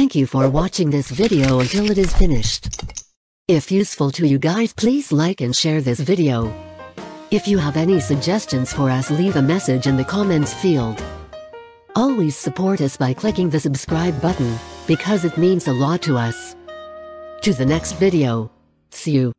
Thank you for watching this video until it is finished. If useful to you guys please like and share this video. If you have any suggestions for us leave a message in the comments field. Always support us by clicking the subscribe button, because it means a lot to us. To the next video. See you.